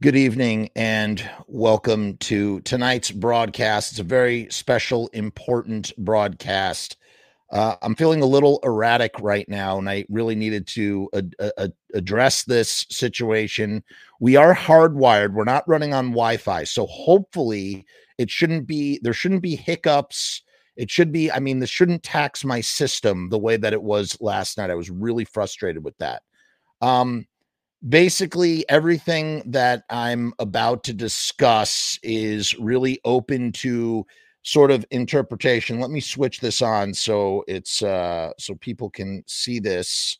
Good evening and welcome to tonight's broadcast. It's a very special, important broadcast. Uh, I'm feeling a little erratic right now, and I really needed to address this situation. We are hardwired, we're not running on Wi Fi. So hopefully, it shouldn't be, there shouldn't be hiccups. It should be, I mean, this shouldn't tax my system the way that it was last night. I was really frustrated with that. Um, basically everything that I'm about to discuss is really open to sort of interpretation. Let me switch this on so it's uh so people can see this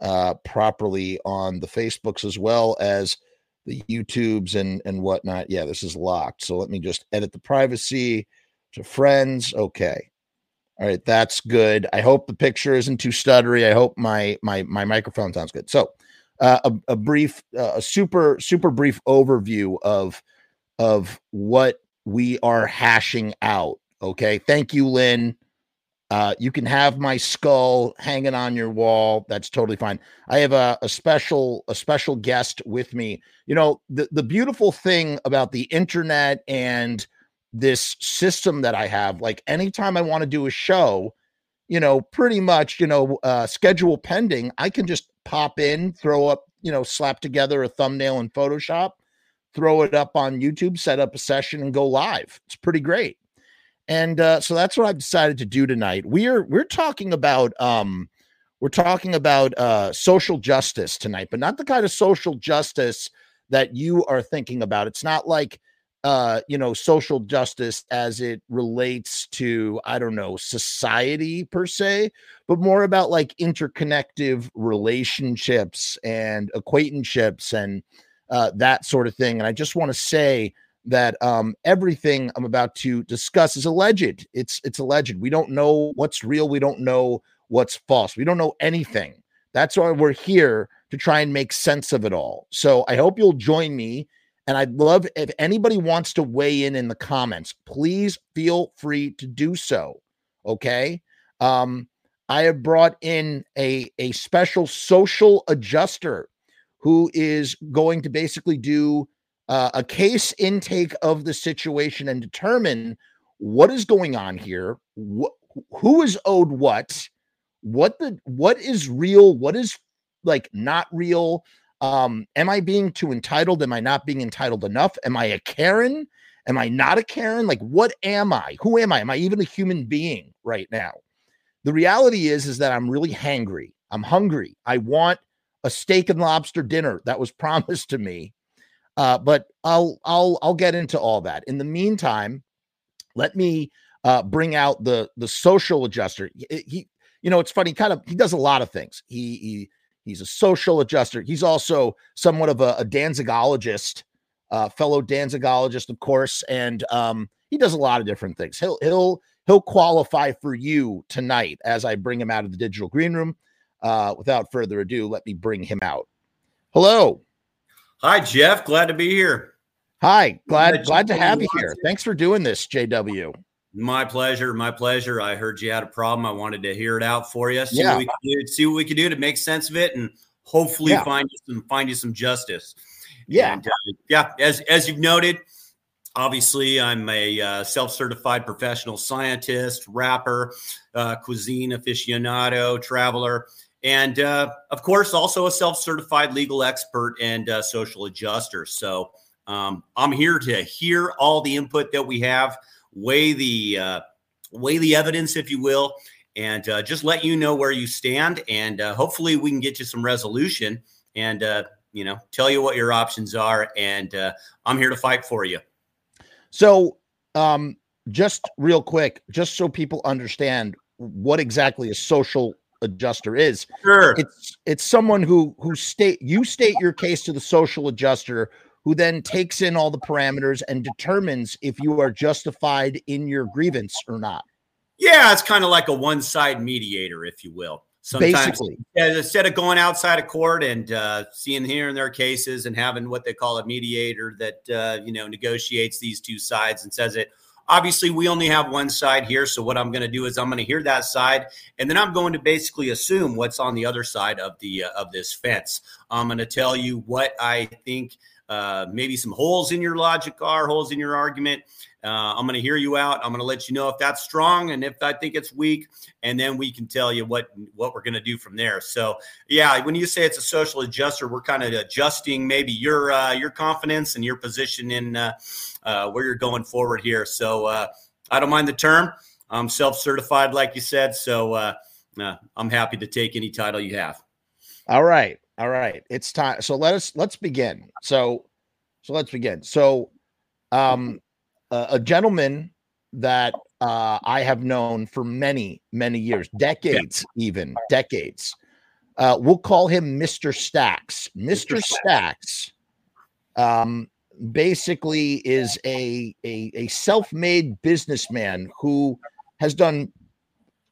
uh properly on the Facebooks as well as the YouTubes and and whatnot. Yeah, this is locked. So let me just edit the privacy to friends. Okay. All right, that's good. I hope the picture isn't too stuttery. I hope my my my microphone sounds good. So uh, a, a, brief, uh, a super super brief overview of of what we are hashing out. Okay, thank you, Lynn. Uh, you can have my skull hanging on your wall. That's totally fine. I have a, a special a special guest with me. You know the the beautiful thing about the internet and this system that I have. Like anytime I want to do a show, you know, pretty much, you know, uh, schedule pending, I can just pop in, throw up, you know, slap together a thumbnail in Photoshop, throw it up on YouTube, set up a session, and go live. It's pretty great. And uh, so that's what I've decided to do tonight. We're we're talking about um, we're talking about uh, social justice tonight, but not the kind of social justice that you are thinking about. It's not like uh you know social justice as it relates to i don't know society per se but more about like interconnective relationships and acquaintanceships and uh that sort of thing and i just want to say that um everything i'm about to discuss is alleged. It's it's alleged. We don't know what's real. We don't know what's false. We don't know anything. That's why we're here to try and make sense of it all. So i hope you'll join me and I'd love if anybody wants to weigh in in the comments, please feel free to do so. Okay. Um, I have brought in a, a special social adjuster who is going to basically do uh, a case intake of the situation and determine what is going on here, wh- who is owed what, what the what is real, what is like not real, um, am I being too entitled? Am I not being entitled enough? Am I a Karen? Am I not a Karen? Like, what am I? Who am I? Am I even a human being right now? The reality is, is that I'm really hangry. I'm hungry. I want a steak and lobster dinner that was promised to me. Uh, but I'll I'll I'll get into all that. In the meantime, let me uh, bring out the the social adjuster. He, he, you know, it's funny. Kind of, he does a lot of things. He he He's a social adjuster. He's also somewhat of a, a Danzigologist, uh, fellow Danzigologist, of course, and um, he does a lot of different things. He'll he'll he'll qualify for you tonight as I bring him out of the digital green room. Uh, without further ado, let me bring him out. Hello. Hi, Jeff. Glad to be here. Hi, glad glad to have you here. Thanks for doing this, JW. My pleasure. My pleasure. I heard you had a problem. I wanted to hear it out for you. See yeah. what we can do. See what we can do to make sense of it, and hopefully yeah. find you some find you some justice. Yeah. And, uh, yeah. As as you've noted, obviously I'm a uh, self-certified professional scientist, rapper, uh, cuisine aficionado, traveler, and uh, of course also a self-certified legal expert and uh, social adjuster. So um, I'm here to hear all the input that we have weigh the uh, weigh the evidence, if you will, and uh, just let you know where you stand. And uh, hopefully, we can get you some resolution and uh, you know tell you what your options are. And uh, I'm here to fight for you. So, um, just real quick, just so people understand what exactly a social adjuster is. Sure. It's it's someone who who state you state your case to the social adjuster who then takes in all the parameters and determines if you are justified in your grievance or not. Yeah, it's kind of like a one side mediator, if you will. Sometimes Basically. instead of going outside of court and uh, seeing here their cases and having what they call a mediator that uh, you know negotiates these two sides and says it Obviously, we only have one side here. So, what I'm going to do is I'm going to hear that side, and then I'm going to basically assume what's on the other side of the uh, of this fence. I'm going to tell you what I think uh, maybe some holes in your logic are, holes in your argument. Uh, I'm going to hear you out. I'm going to let you know if that's strong and if I think it's weak, and then we can tell you what what we're going to do from there. So, yeah, when you say it's a social adjuster, we're kind of adjusting maybe your uh, your confidence and your position in uh, uh, where you're going forward here. So, I don't mind the term. I'm self certified, like you said. So, I'm happy to take any title you have. All right. All right, it's time. So let us let's begin. So so let's begin. So um uh, a gentleman that uh I have known for many many years, decades even, decades. Uh we'll call him Mr. Stacks. Mr. Stacks um basically is a a, a self-made businessman who has done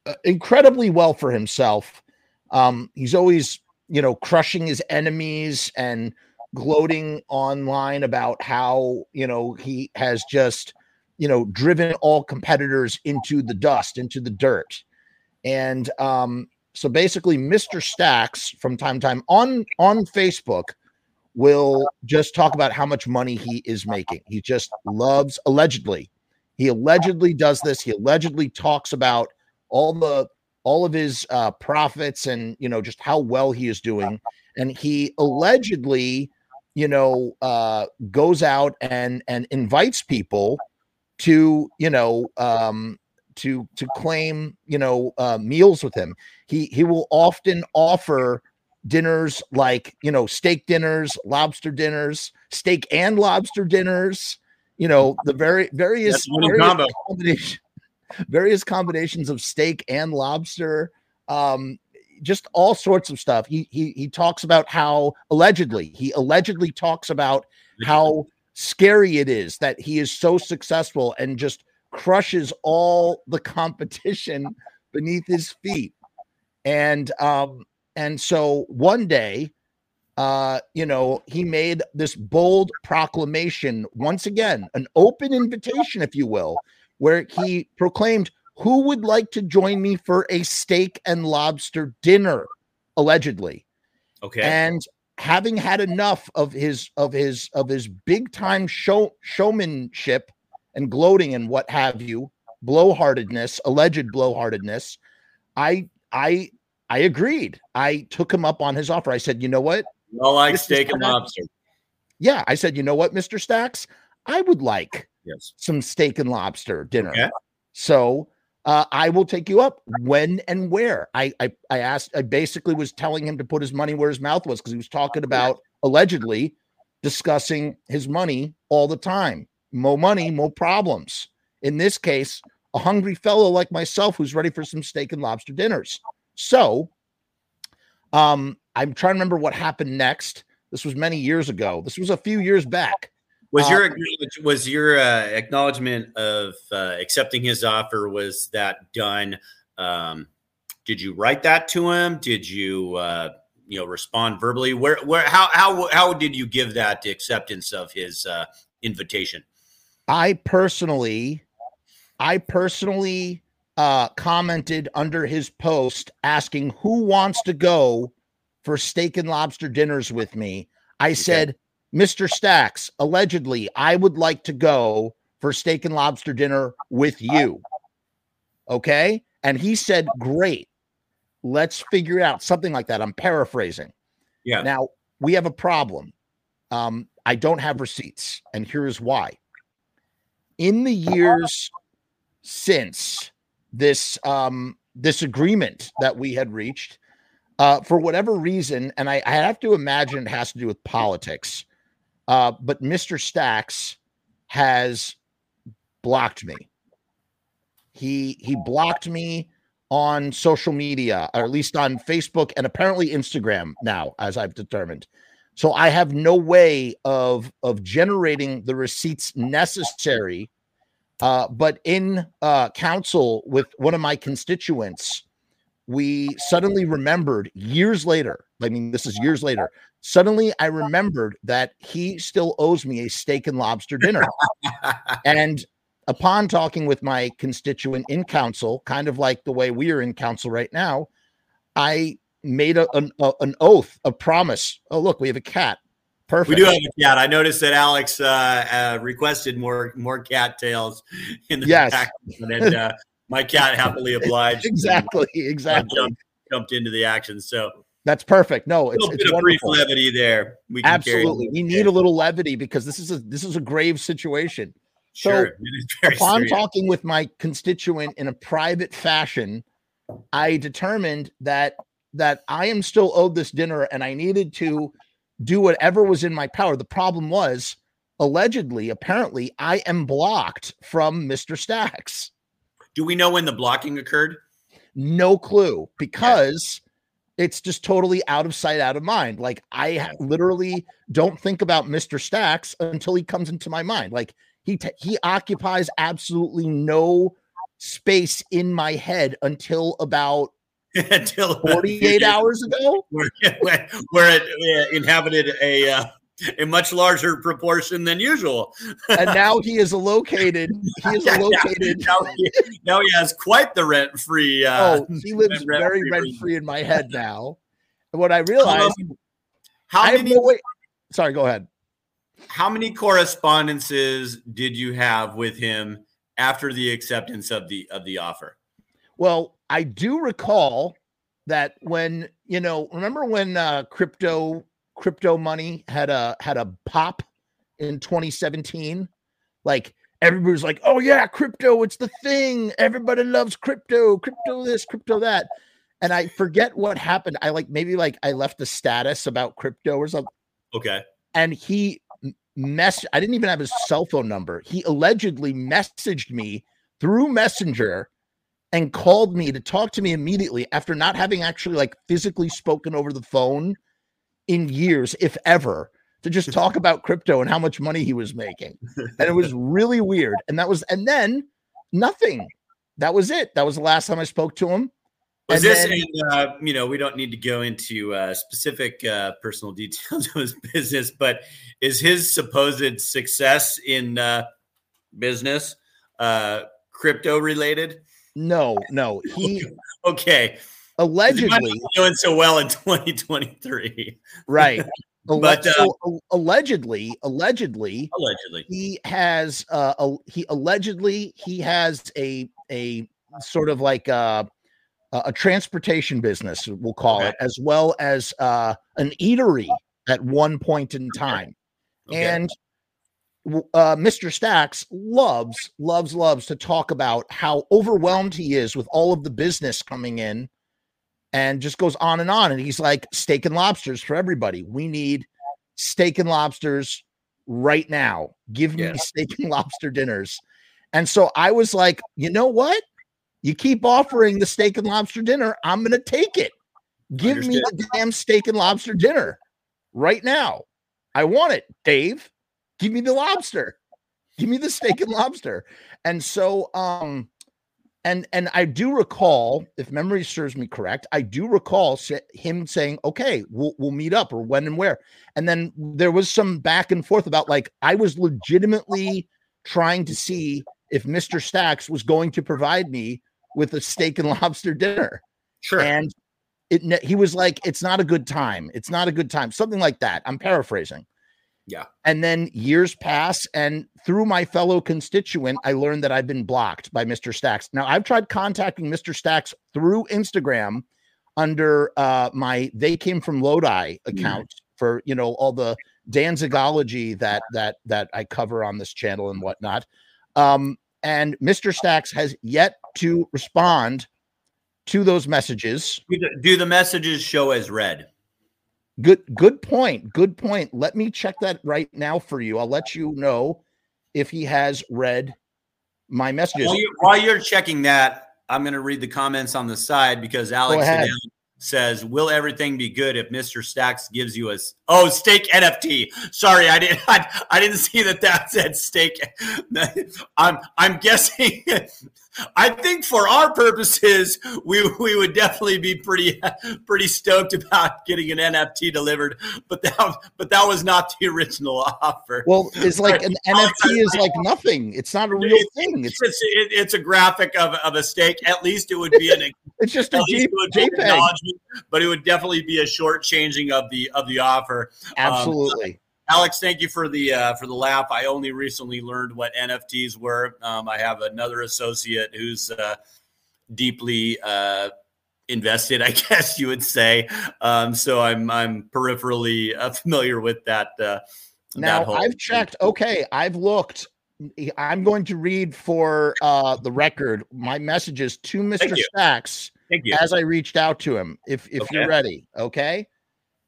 uh, incredibly well for himself. Um, he's always you know, crushing his enemies and gloating online about how, you know, he has just, you know, driven all competitors into the dust, into the dirt. And um, so basically, Mr. Stacks from time to time on on Facebook will just talk about how much money he is making. He just loves allegedly. He allegedly does this. He allegedly talks about all the all of his uh, profits and you know just how well he is doing. And he allegedly you know uh, goes out and and invites people to you know um, to to claim you know uh, meals with him. He he will often offer dinners like you know steak dinners lobster dinners steak and lobster dinners you know the very various, various various combinations of steak and lobster, um, just all sorts of stuff. He he he talks about how allegedly he allegedly talks about how scary it is that he is so successful and just crushes all the competition beneath his feet. And um and so one day uh you know he made this bold proclamation once again an open invitation if you will where he proclaimed, Who would like to join me for a steak and lobster dinner? Allegedly. Okay. And having had enough of his of his of his big time show showmanship and gloating and what have you, blowhardedness, alleged blowhardedness, I I I agreed. I took him up on his offer. I said, you know what? I like steak and lobster. Yeah, I said, you know what, Mr. Stacks, I would like yes. some steak and lobster dinner. Okay. So uh, I will take you up when and where. I, I I asked. I basically was telling him to put his money where his mouth was because he was talking about allegedly discussing his money all the time. More money, more problems. In this case, a hungry fellow like myself who's ready for some steak and lobster dinners. So, um, I'm trying to remember what happened next. This was many years ago. This was a few years back. Was your uh, was your uh, acknowledgement of uh, accepting his offer was that done? Um, did you write that to him? Did you uh, you know respond verbally? Where where how how how did you give that acceptance of his uh, invitation? I personally, I personally uh, commented under his post asking who wants to go for steak and lobster dinners with me. I okay. Mr. Stacks, allegedly, I would like to go for steak and lobster dinner with you. Okay. And he said, Great. Let's figure it out something like that. I'm paraphrasing. Yeah. Now we have a problem. Um, I don't have receipts, and here's why. In the years since this um, this agreement that we had reached, uh, for whatever reason, and I, I have to imagine it has to do with politics. Uh, but Mr. Stacks has blocked me. He he blocked me on social media, or at least on Facebook and apparently Instagram now, as I've determined. So I have no way of of generating the receipts necessary. Uh, but in uh, council with one of my constituents, we suddenly remembered years later. I mean, this is years later. Suddenly, I remembered that he still owes me a steak and lobster dinner. and upon talking with my constituent in council, kind of like the way we are in council right now, I made a, an, a, an oath, a promise. Oh, look, we have a cat. Perfect. We do have a cat. I noticed that Alex uh, uh, requested more more cat tails in the Yes. back, and uh, my cat happily obliged. exactly, exactly. Jumped, jumped into the action. So That's perfect. No, a it's little it's bit of brief levity there. We can carry. Absolutely, we need a little levity because this is a this is a grave situation. So, Sure. it is very Upon serious. talking with my constituent in a private fashion, I determined that that I am still owed this dinner and I needed to do whatever was in my power. The problem was allegedly, apparently, I am blocked from Mr. Stacks. Do we know when the blocking occurred? No clue because it's just totally out of sight, out of mind. Like I ha- literally don't think about Mr. Stacks until he comes into my mind. Like he ta he occupies absolutely no space in my head until about Until 48 hours ago. where, where where it inhabited a uh, a much larger proportion than usual. And now he is located. He is located. now, he, now he has quite the rent free. Uh, Oh, he lives rent- very rent-free free in my head now. And what I realized, how I many no way. Sorry, go ahead. how many correspondences did you have with him after the acceptance of the of the offer? Well, I do recall that when you know, remember when uh, crypto crypto money had a had a pop in 2017? Like everybody was like, "Oh yeah, crypto, it's the thing. Everybody loves crypto. Crypto this, crypto that." And I forget what happened. I like maybe like I left a status about crypto or something, Okay. and he mess. I didn't even have his cell phone number. He allegedly messaged me through Messenger and called me to talk to me immediately after not having actually like physically spoken over the phone in years, if ever, to just talk about crypto and how much money he was making. And it was really weird. And that was, and then nothing. That was it. That was the last time I spoke to him. Was And this, then- and, uh, you know, we don't need to go into uh, specific uh, personal details of his business, but is his supposed success in uh, business uh, crypto related? No, no. He Okay. 'Cause he might allegedly, doing so well in 2023, right. But, uh, so, al- allegedly, allegedly, allegedly. he has uh a, he allegedly he has a a sort of like uh a, a transportation business we'll call Okay. it as well as uh an eatery at one point in time Okay. and uh mr stacks loves loves loves to talk about how overwhelmed he is with all of the business coming in and just goes on and on and he's like steak and lobsters for everybody we need steak and lobsters right now. Give me Yeah. steak and lobster dinners. And so I was like, you know what? You keep offering the steak and lobster dinner. I'm going to take it. Give me the damn steak and lobster dinner right now. I want it, Dave. Give me the lobster. Give me the steak and lobster. And so, um, and and I do recall, if memory serves me correct, I do recall him saying, "Okay, we'll we'll meet up, or when and where." And then there was some back and forth about like I was legitimately trying to see if Mr. Stacks was going to provide me with a steak and lobster dinner, Sure. and it he was like, "It's not a good time. It's not a good time." Something like that. I'm paraphrasing. Yeah. And then years pass, and through my fellow constituent, I learned that I've been blocked by Mr. Stacks. Now, I've tried contacting Mr. Stacks through Instagram under uh, my "They Came from Lodi" account for you know all the Danzigology that that that I cover on this channel and whatnot. Um, and Mr. Stacks has yet to respond to those messages. do, the, do the messages show as read? Good, good point. Good point. Let me check that right now for you. I'll let you know if he has read my messages. While, you, while you're checking that, I'm going to read the comments on the side because Alex says, "Will everything be good if Mr. Stacks gives you a oh stake NFT?" Sorry, I didn't I, I didn't see that that said stake. I'm I'm guessing. I think for our purposes, we we would definitely be pretty pretty stoked about getting an NFT delivered, but that but that was not the original offer. Well, it's like an NFT oh, is like nothing. It's not a real thing. It's It's, it, it's a graphic of, of a stake. At least it would be an it's just a at least J- it would be an JPEG. But it would definitely be a short changing of the of the offer. Um, Absolutely. Um, Alex, thank you for the uh, for the laugh. I only recently learned what NFTs were. Um, I have another associate who's uh, deeply uh, invested, I guess you would say. Um, so I'm I'm peripherally uh, familiar with that. Uh, now that I've checked. Okay, I've looked. I'm going to read for uh, the record my messages to Mr. Stacks as I reached out to him. If if okay. you're ready, okay.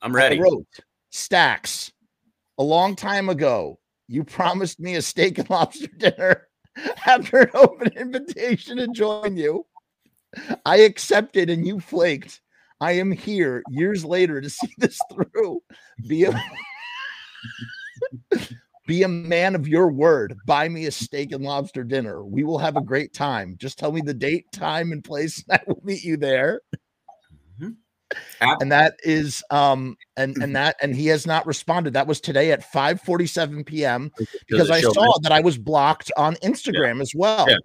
I'm ready. I wrote Stacks a long time ago, you promised me a steak and lobster dinner after an open invitation to join you. I accepted and you flaked. I am here years later to see this through. Be a be a man of your word. Buy me a steak and lobster dinner. We will have a great time. Just tell me the date, time, and place, and I will meet you there and that is um and and that and he has not responded that was today at 5 47 p.m because i saw that i was blocked on instagram yeah. as well yeah.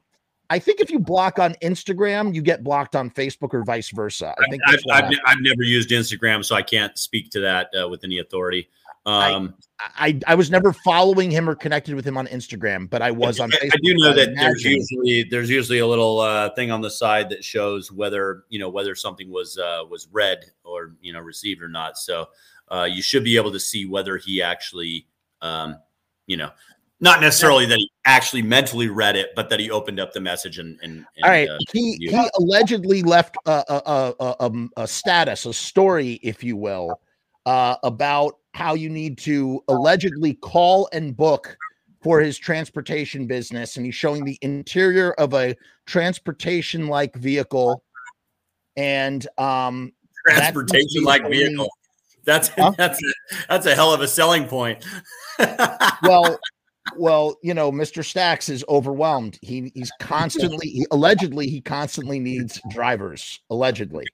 i think if you block on instagram you get blocked on facebook or vice versa i think i've, I've, I've, never used instagram so i can't speak to that uh, with any authority um, I, I, I was never following him or connected with him on Instagram, but I was on Facebook. I do know that there's usually there's usually a little uh, thing on the side that shows whether you know whether something was uh, was read or you know received or not. So uh, you should be able to see whether he actually um, you know not necessarily that he actually mentally read it, but that he opened up the message and. and, and All right, uh, he he allegedly left a a, a, a, a status, a story, if you will, uh, about how you need to allegedly call and book for his transportation business. And he's showing the interior of a transportation like vehicle. And um, transportation like vehicle. That's huh? that's a, that's a hell of a selling point. well, well, you know, Mr. Stacks is overwhelmed. He he's constantly he, allegedly he constantly needs drivers. Allegedly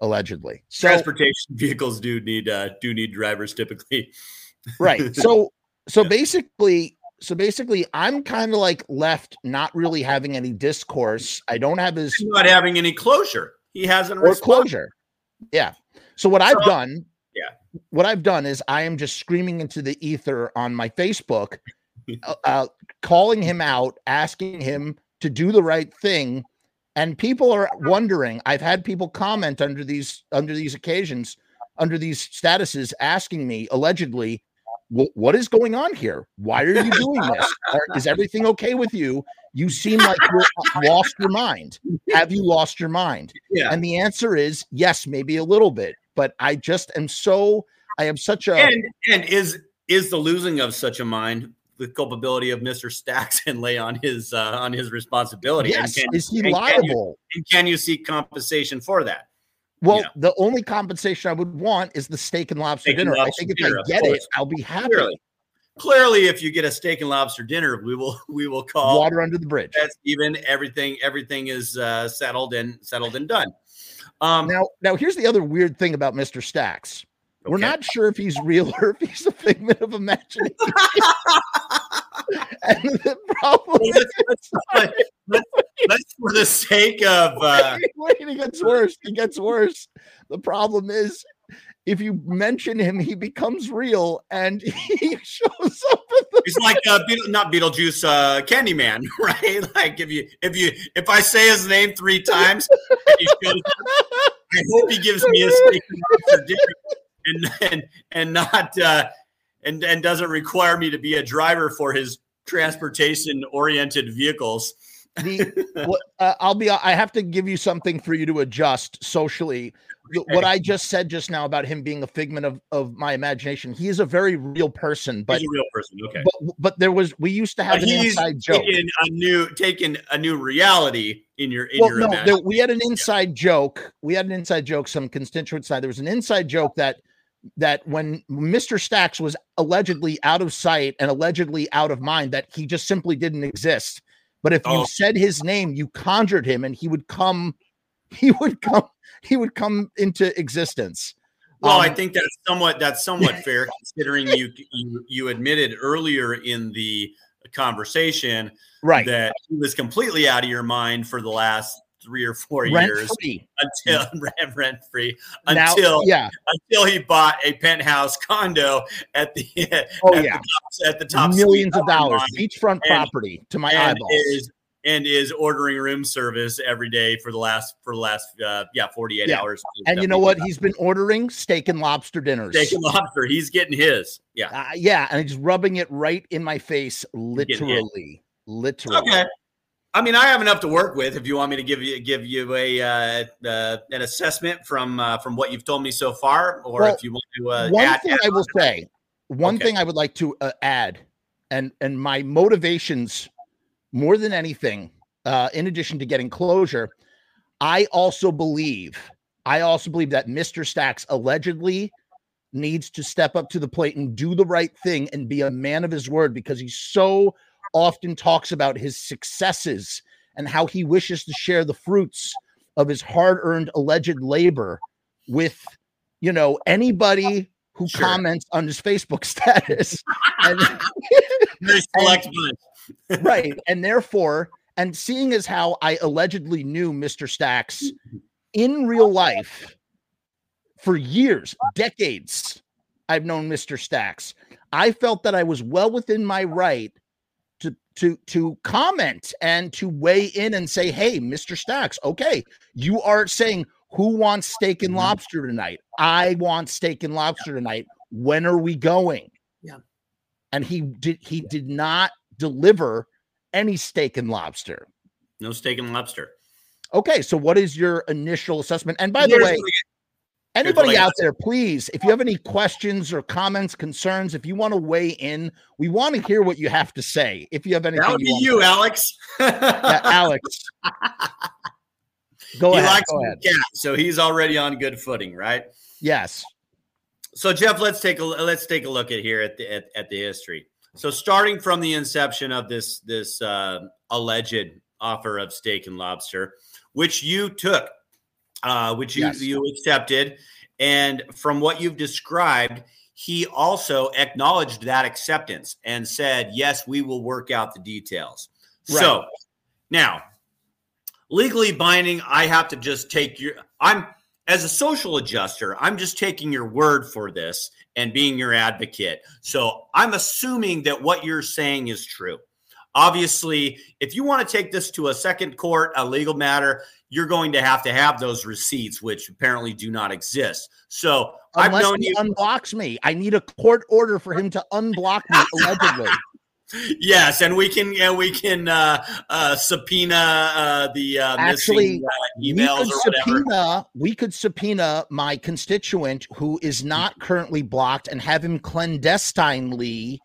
allegedly. So, Transportation vehicles do need uh, do need drivers typically. right. So so basically so basically I'm kind of like left not really having any discourse. I don't have his He's not having any closure. He hasn't or closure. Yeah. So what I've done yeah. What I've done is I am just screaming into the ether on my Facebook uh, uh, calling him out, asking him to do the right thing and people are wondering i've had people comment under these under these occasions under these statuses asking me allegedly what is going on here? Why are you doing this? Is everything okay with you? You seem like you uh, lost your mind. Have you lost your mind? Yeah. and the answer is yes maybe a little bit but i just am so i am such a and and is is the losing of such a mind the culpability of Mr. Stacks and lay on his uh, on his responsibility. Yes, can, is he liable? Can you, and can you seek compensation for that? Well, you know? the only compensation I would want is the steak and lobster steak dinner. And lobster I think if dinner, I get it, I'll be happy. Clearly. Clearly, if you get a steak and lobster dinner, we will we will call water under the bridge. That's even everything everything is uh, settled and settled and done. Um, now, now here's the other weird thing about Mr. Stacks. Okay. We're not sure if he's real or if he's a figment of imagination. and the problem let's, let's, let's, for the sake of uh... wait, wait, it gets worse. It gets worse. The problem is if you mention him, he becomes real and he shows up. He's like uh, Beetle, not Beetlejuice, uh, Candyman, right? Like if you if you if I say his name three times, he shows, up. I hope he gives me a steak and and and not uh, and and doesn't require me to be a driver for his transportation oriented vehicles. the uh, I'll be I have to give you something for you to adjust socially. What I just said just now about him being a figment of, of my imagination, he is a very real person. But he's a real person, okay. But, but there was we used to have but an inside joke. a new taken a new reality in your in well, your no, there, we had an inside joke. We had an inside joke. Some constituent side. There was an inside joke that that when Mr. Stacks was allegedly out of sight and allegedly out of mind, that he just simply didn't exist. But if oh. you said his name, you conjured him, and he would come. He would come. He would come into existence. Well, um, I think that's somewhat that's somewhat fair, considering you you you admitted earlier in the conversation right that he was completely out of your mind for the last three or four Rent years free. until rent, rent free Now- until yeah. until he bought a penthouse condo at the Oh at yeah. the at the top Millions of dollars. line Beachfront And- property to my and eyeballs. is and is ordering room service every day for the last for the last uh, yeah 48 Yeah. hours and you know what? He's been ordering steak and lobster dinners. steak and lobster he's getting his yeah Uh, yeah, and he's rubbing it right in my face, literally. Literally. okay I mean, I have enough to work with. If you want me to give you give you a uh, uh, an assessment from uh, from what you've told me so far, or Well, if you want to uh, one add, thing add I will on say, one Okay. thing I would like to uh, add, and and my motivations more than anything, uh, in addition to getting closure, I also believe, I also believe that Mr. Stacks allegedly needs to step up to the plate and do the right thing and be a man of his word because he's so often talks about his successes and how he wishes to share the fruits of his hard-earned alleged labor with you know anybody who Sure. comments on his Facebook status. and, bunch. right. And therefore, and seeing as how I allegedly knew Mr. Stacks in real life for years, decades, I've known Mr. Stacks. I felt that I was well within my right to to to comment and to weigh in and say, "Hey, Mr. Stacks, okay, you are saying who wants steak and Mhm. lobster tonight? I want steak and lobster tonight. When are we going?" Yeah. And he did he did not deliver any steak and lobster. No steak and lobster. Okay, so what is your initial assessment? And by the way, anybody out there, please, if you have any questions or comments, concerns, if you want to weigh in, we want to hear what you have to say. If you have anything, that would be to you. Alex. Yeah, Alex. Go he ahead. likes Go ahead. cat, so he's already on good footing, right? Yes. So Jeff, let's take a let's take a look at here at the at, at the history. So starting from the inception of this this uh, alleged offer of steak and lobster, which you took, uh, which you Yes. you accepted, and from what you've described, he also acknowledged that acceptance and said, "Yes, we will work out the details." So now, legally binding, I have to just take your. I'm as a social adjuster, I'm just taking your word for this and being your advocate. So I'm assuming that what you're saying is true. Obviously, if you want to take this to a second court, a legal matter, you're going to have to have those receipts, which apparently do not exist. So I've Unless known he you. unblocks me. I need a court order for him to unblock me, allegedly. yes, and we can and we can uh, uh, subpoena uh, the uh, Actually, missing uh, we could or whatever. subpoena we could subpoena my constituent who is not currently blocked and have him clandestinely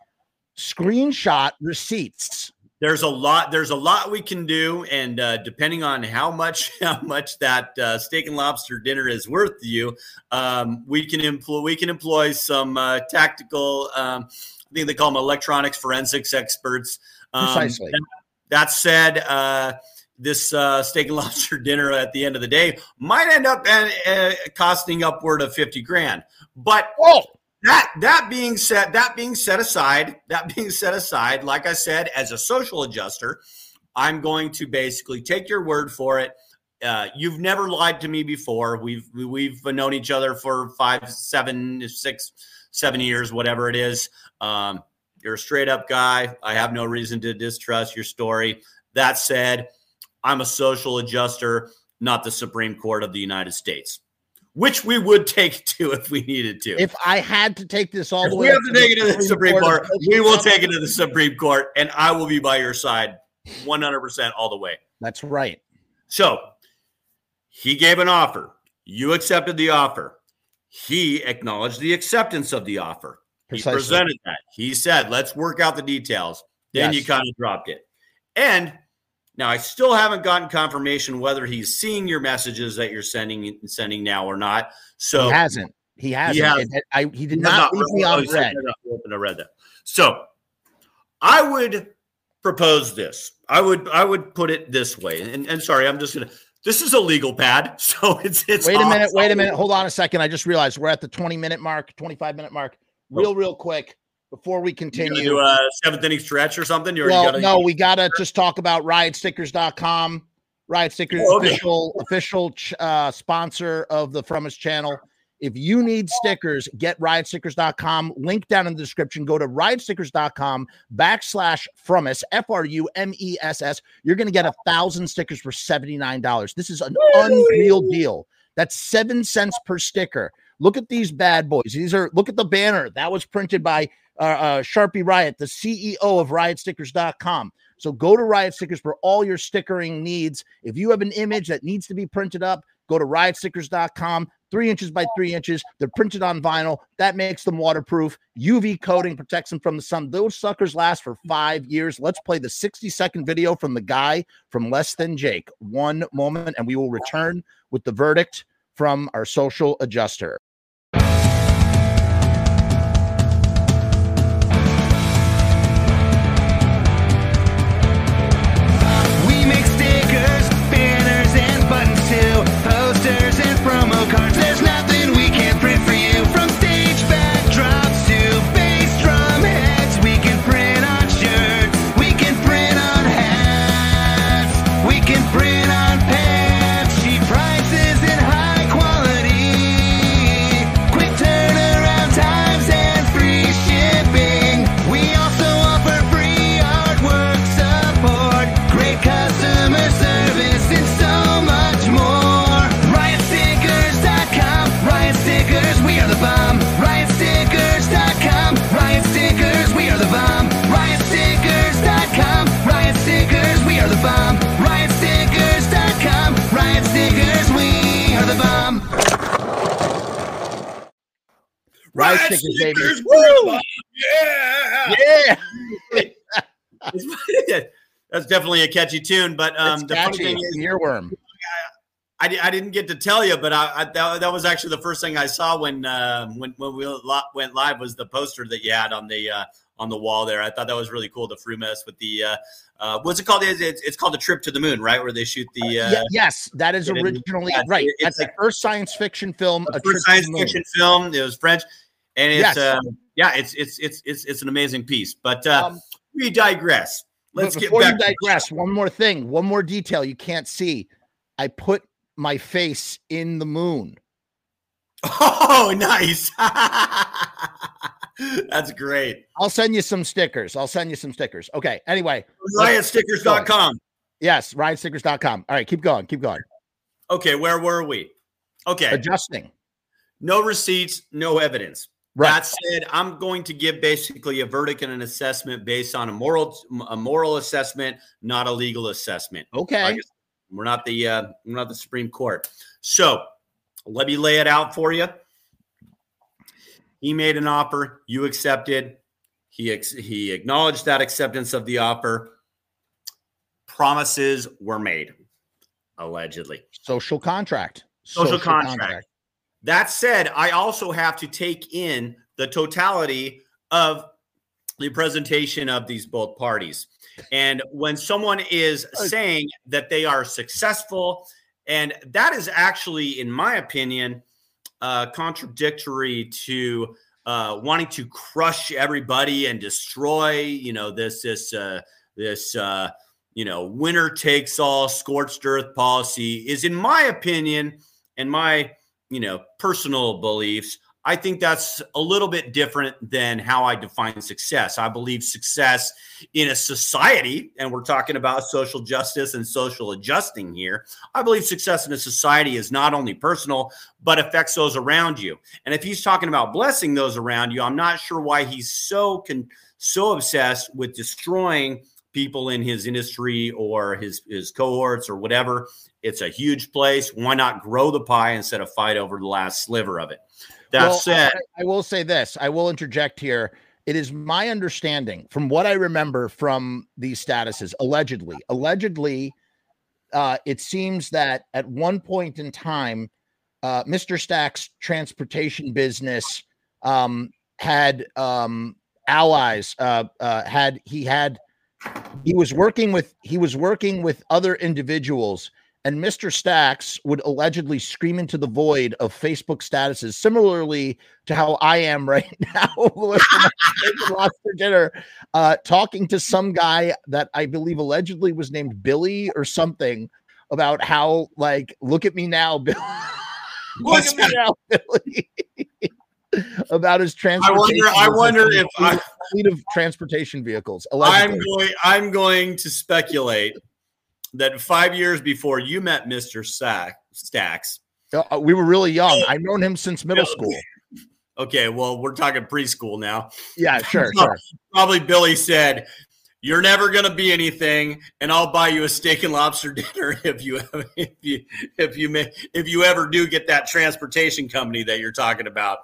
screenshot receipts there's a lot there's a lot we can do and uh, depending on how much how much that uh, steak and lobster dinner is worth to you um, we can employ we can employ some uh, tactical um, i think they call them electronics forensics experts um, Precisely. that, that said uh, this uh, steak and lobster dinner at the end of the day might end up uh, costing upward of 50 grand but oh that that being said that being set aside that being set aside like i said as a social adjuster i'm going to basically take your word for it. Uh, you've never lied to me before. We've we've known each other for five seven six seven years whatever it is. Um, you're a straight up guy. I have no reason to distrust your story. That said i'm a social adjuster not the supreme court of the united states which we would take to if we needed to if i had to take this all if the we way have to take it to the Supreme Court, of we will take it to the Supreme Court, and I will be by your side 100% all the way. that's right So he gave an offer. You accepted the offer. He acknowledged the acceptance of the offer. He presented that. He said, let's work out the details. Then you kind of dropped it. And now I still haven't gotten confirmation whether he's seeing your messages that you're sending sending now or not. So he hasn't he hasn't hasn't. It- I, he did He has not leave me on he said red no, no, open, I read that. So I would propose this. I would I would put it this way. And, and sorry, I'm just gonna this is a legal pad, so it's it's wait a minute off- wait a minute hold on a second i just realized we're at the 20 minute mark 25 minute mark real real quick before we continue do a seventh inning stretch or something? You already well gotta, no we gotta just talk about riotstickers.com Riot Stickers, Oh, okay. official official uh, sponsor of the Frumess channel. If you need stickers, get riotstickers.com. Link down in the description. Go to riotstickers.com backslash from us, F R U M E S S. You're going to get a thousand stickers for $79. This is an unreal deal. That's seven cents per sticker. Look at these bad boys. These are, look at the banner that was printed by uh, uh, Sharpie Riot, the CEO of riotstickers.com. So go to Riot Stickers for all your stickering needs. If you have an image that needs to be printed up, go to riotstickers.com. Three inches by three inches. They're printed on vinyl. That makes them waterproof. UV coating protects them from the sun. Those suckers last for five years. Let's play the 60 second video from the guy from Less Than Jake. One moment, and we will return with the verdict from our social adjuster. Riot baby. Woo! Yeah. Yeah. That's definitely a catchy tune, but um, It's the funny catchy. thing is, Earworm. I, di- I didn't get to tell you, but I, I that, that was actually the first thing I saw when uh, when when we lo- went live was the poster that you had on the uh, on the wall there. I thought that was really cool. The Frumess with the uh, uh, what's it called? It's, it's it's called the Trip to the Moon, right? Where they shoot the uh, Ye- yes, that is it is- originally yeah, right. it- That's it's the first science fiction film. the a trip first to science the moon. fiction film. It was French, and it's Yes. um, yeah, it's it's it's it's it's an amazing piece. But uh, Um, we digress. Let's get before back. you digress, one more thing, one more detail you can't see. I put my face in the moon. Oh, nice. That's great. I'll send you some stickers. I'll send you some stickers. Okay. Anyway, Riotstickers.com. yes, riotstickers.com. All right, keep going. Keep going. Okay, where were we? Okay, Adjusting. no receipts, no evidence. Right. That said, I'm going to give basically a verdict and an assessment based on a moral a moral assessment, not a legal assessment. Okay. We're not the uh, we're not the Supreme Court. So let me lay it out for you. He made an offer, you accepted. He ex- he acknowledged that acceptance of the offer. Promises were made, allegedly. Social contract. Social contract. That said, I also have to take in the totality of the presentation of these both parties. And when someone is saying that they are successful, and that is actually, in my opinion, uh, contradictory to uh, wanting to crush everybody and destroy, you know, this this uh, this uh, you know winner takes all scorched earth policy is, in my opinion, and my you know personal beliefs i think that's a little bit different than how i define success. I believe success in a society and we're talking about social justice and social adjusting here i believe success in a society is not only personal but affects those around you. And if he's talking about blessing those around you i'm not sure why he's so con- so obsessed with destroying people in his industry or his his cohorts or whatever it's a huge place. Why not grow the pie instead of fight over the last sliver of it? That Well, said, I, I will say this. I will interject here. It is my understanding, from what I remember from these statuses, allegedly, allegedly, uh, it seems that at one point in time, uh, Mr. Stack's transportation business um, had um, allies. Uh, uh, had he had he was working with he was working with other individuals and Mr. Stacks would allegedly scream into the void of Facebook statuses, similarly to how I am right now with my steak and lobster dinner, uh, talking to some guy that I believe allegedly was named Billy or something about how like look at me now, Bill. look at me now, Billy. about his I transportation. wonder. I wonder if I, fleet of transportation vehicles. I'm going. I'm going to speculate that five years before you met Mister Sack Stacks. Uh, we were really young. I've known him since middle school. Okay, well, we're talking preschool now. Yeah, sure, sure. Probably Billy said, "You're never going to be anything, and I'll buy you a steak and lobster dinner if you if you if you may, if you ever do get that transportation company that you're talking about."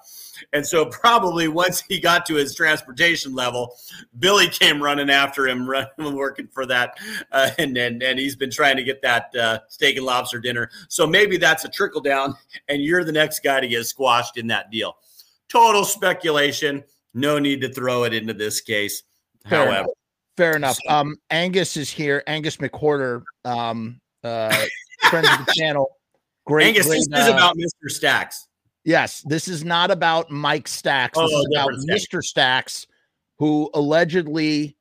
And so, probably once he got to his transportation level, Billy came running after him, running, working for that, uh, and and and he's been trying to get that uh, steak and lobster dinner. So maybe that's a trickle down, and you're the next guy to get squashed in that deal. Total speculation. No need to throw it into this case. Fair However, enough. Fair enough. Um, Angus is here. Angus McWhorter, um, uh, friend of the channel. Great. Angus, great, this is uh, about Mr. Stacks. Yes, this is not about Mike Stacks. This Oh, is about Mr. Stacks, who allegedly,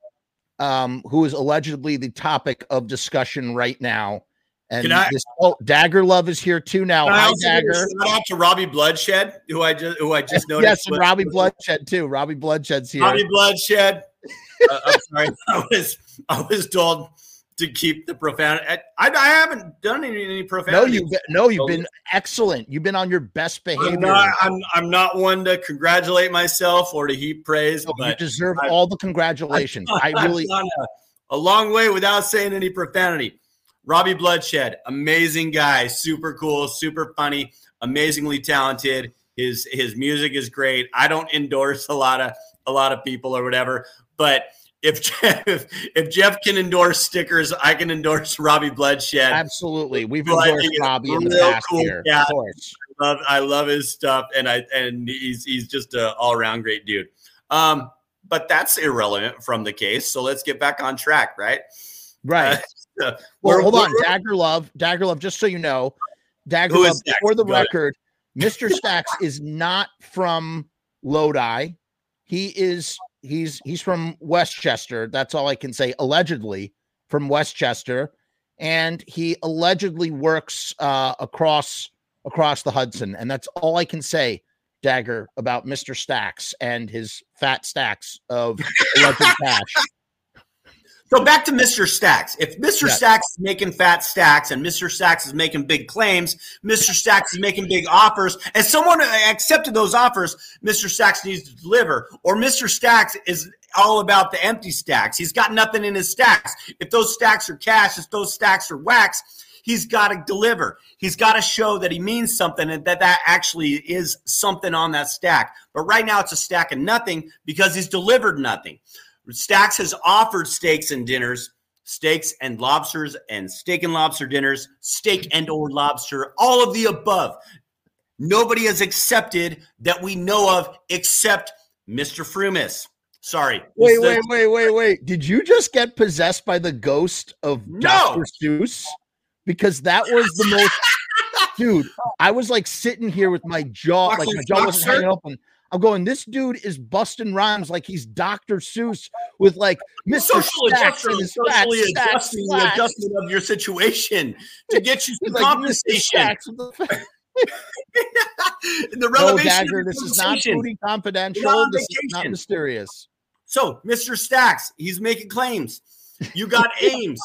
um, who is allegedly the topic of discussion right now. And I- this, oh, Dagger Love is here too now. Hi, also give a Dagger. Shout out to Robbie Bloodshed, who I just who I just noticed. Yes, and Robbie Bloodshed too. Robbie Bloodshed's here. Robbie Bloodshed. Uh, I'm sorry, I was I was told to keep the profanity. I, I, I haven't done any, any no, profanity. you've no, you've been excellent. You've been on your best behavior. I'm not, I'm, I'm not one to congratulate myself or to heap praise, No, you deserve I- all the congratulations. I I've really, a, a long way without saying any profanity. Robbie Bloodshed, amazing guy, super cool, super funny, amazingly talented. His his music is great. I don't endorse a lot of a lot of people or whatever, but if Jeff, if Jeff can endorse stickers, I can endorse Robbie Bloodshed. absolutely. We've I endorsed Robbie in the past cool year, cat. of course. love I love his stuff and I and he's he's just a all around great dude. Um, but that's irrelevant from the case. So let's get back on track, right? Right. Uh, Well, hold on, Dagger Love, Dagger Love. Just so you know, Dagger Love. Stacks? For the Go ahead. record, Mister Stacks is not from Lodi. He is. He's he's from Westchester. That's all I can say. Allegedly from Westchester, and he allegedly works uh, across across the Hudson. And that's all I can say. Dagger about Mister Stacks and his fat stacks of alleged cash. So back to Mr. Stacks. If Mr. Yes. Stacks is making fat stacks and Mr. Stacks is making big claims, Mr. Stacks is making big offers, and someone accepted those offers, Mr. Stacks needs to deliver. Or Mr. Stacks is all about the empty stacks. He's got nothing in his stacks. If those stacks are cash, if those stacks are wax, he's got to deliver. He's got to show that he means something and that that actually is something on that stack. But right now it's a stack of nothing because he's delivered nothing. Stacks has offered steaks and dinners, steaks and lobsters and steak and lobster dinners, steak and or lobster, all of the above. Nobody has accepted that we know of except Mr. Frumess. Sorry. Wait, wait, wait, wait, wait. Did you just get possessed by the ghost of No. Dr. Seuss? Because that was the most dude. I was like sitting here with my jaw, like my jaw Boxer? hanging open. I'm going, this dude is busting rhymes like he's Dr. Seuss with like Mr. Social Stacks adjustment, socially stacks, adjusting the adjustment of your situation to get you some like compensation. The the No, Dagger, this is not foodie confidential. This is not mysterious. So, Mr. Stacks, he's making claims. You got aims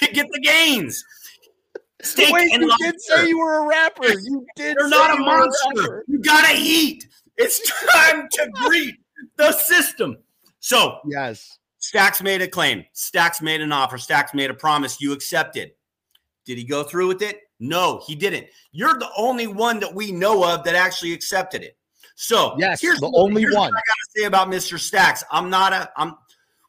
to get the gains. Steak Wait, and you lobster. did say you were a rapper. You did. You're not a monster. rapper. You gotta eat. It's time to greet the system. So, Yes. Stacks made a claim. Stacks made an offer. Stacks made a promise. You accepted. Did he go through with it? No, he didn't. You're the only one that we know of that actually accepted it. So Yes, here's the only here's one. I gotta say about Mr. Stacks. I'm not a. I'm.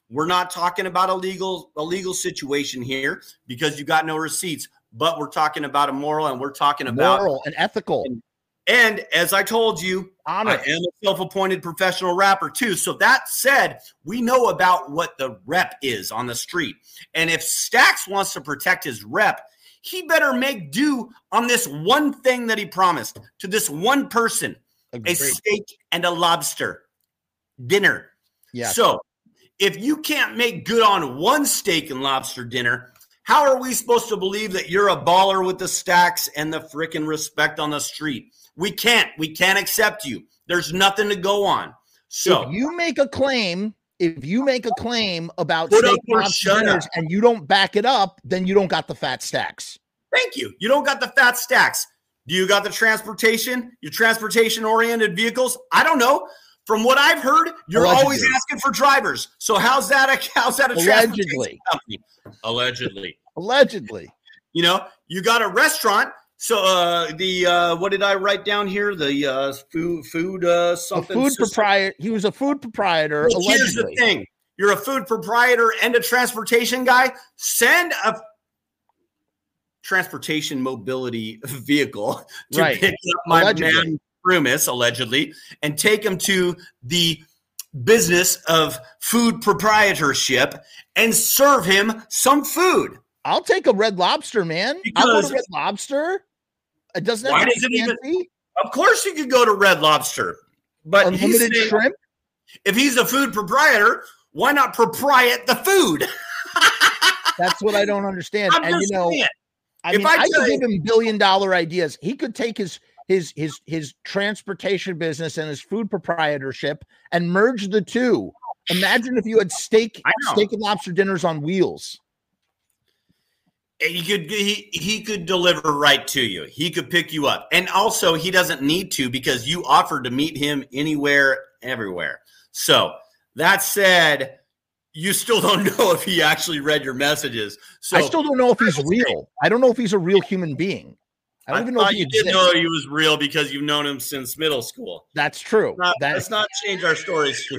We're not talking about a legal a legal situation here because you got no receipts. But we're talking about a moral, and we're talking about. Moral and ethical. And as I told you, Honor. I am a self-appointed professional rapper too. So that said, we know about what the rep is on the street. And if Stacks wants to protect his rep, he better make do on this one thing that he promised to this one person, a steak and a lobster dinner. Yeah. So if you can't make good on one steak and lobster dinner, How are we supposed to believe that you're a baller with the stacks and the freaking respect on the street? We can't. We can't accept you. There's nothing to go on. So if you make a claim, if you make a claim about Put up steak or lobster shut dinners up. and you don't back it up, then you don't got the fat stacks. Thank you. You don't got the fat stacks. Do you got the transportation? Your transportation oriented vehicles? I don't know. From what I've heard, you're Allegedly. always asking for drivers. So how's that a how's that a transportation company? Allegedly. Allegedly. You know, you got a restaurant. So uh the uh what did I write down here? The uh food food uh A something food system. proprietor. He was a food proprietor. Well, here's the thing. You're a food proprietor and a transportation guy. Send a transportation mobility vehicle to Right. pick up my Allegedly. man Rumus, allegedly, and take him to the business of food proprietorship and serve him some food. I'll take a red lobster, man. I'll go Because- to red lobster. It doesn't Why does it even-. Of course, you could go to Red Lobster, but Unlimited saying, shrimp. if he's a food proprietor, why not propriet the food? That's what I don't understand. I'm and you know, saying. I If mean, I I, could you- give him billion dollar ideas. He could take his his his his transportation business and his food proprietorship and merge the two. Imagine if you had steak steak and lobster dinners on wheels. He could he he could deliver right to you. He could pick you up. And also he doesn't need to because you offered to meet him anywhere everywhere. So, that said, you still don't know if he actually read your messages. So I still don't know if he's real. I don't know if he's a real human being. I I, don't even know if you did exists. know he was real because you've known him since middle school. That's true. Not- That- let's not change our stories.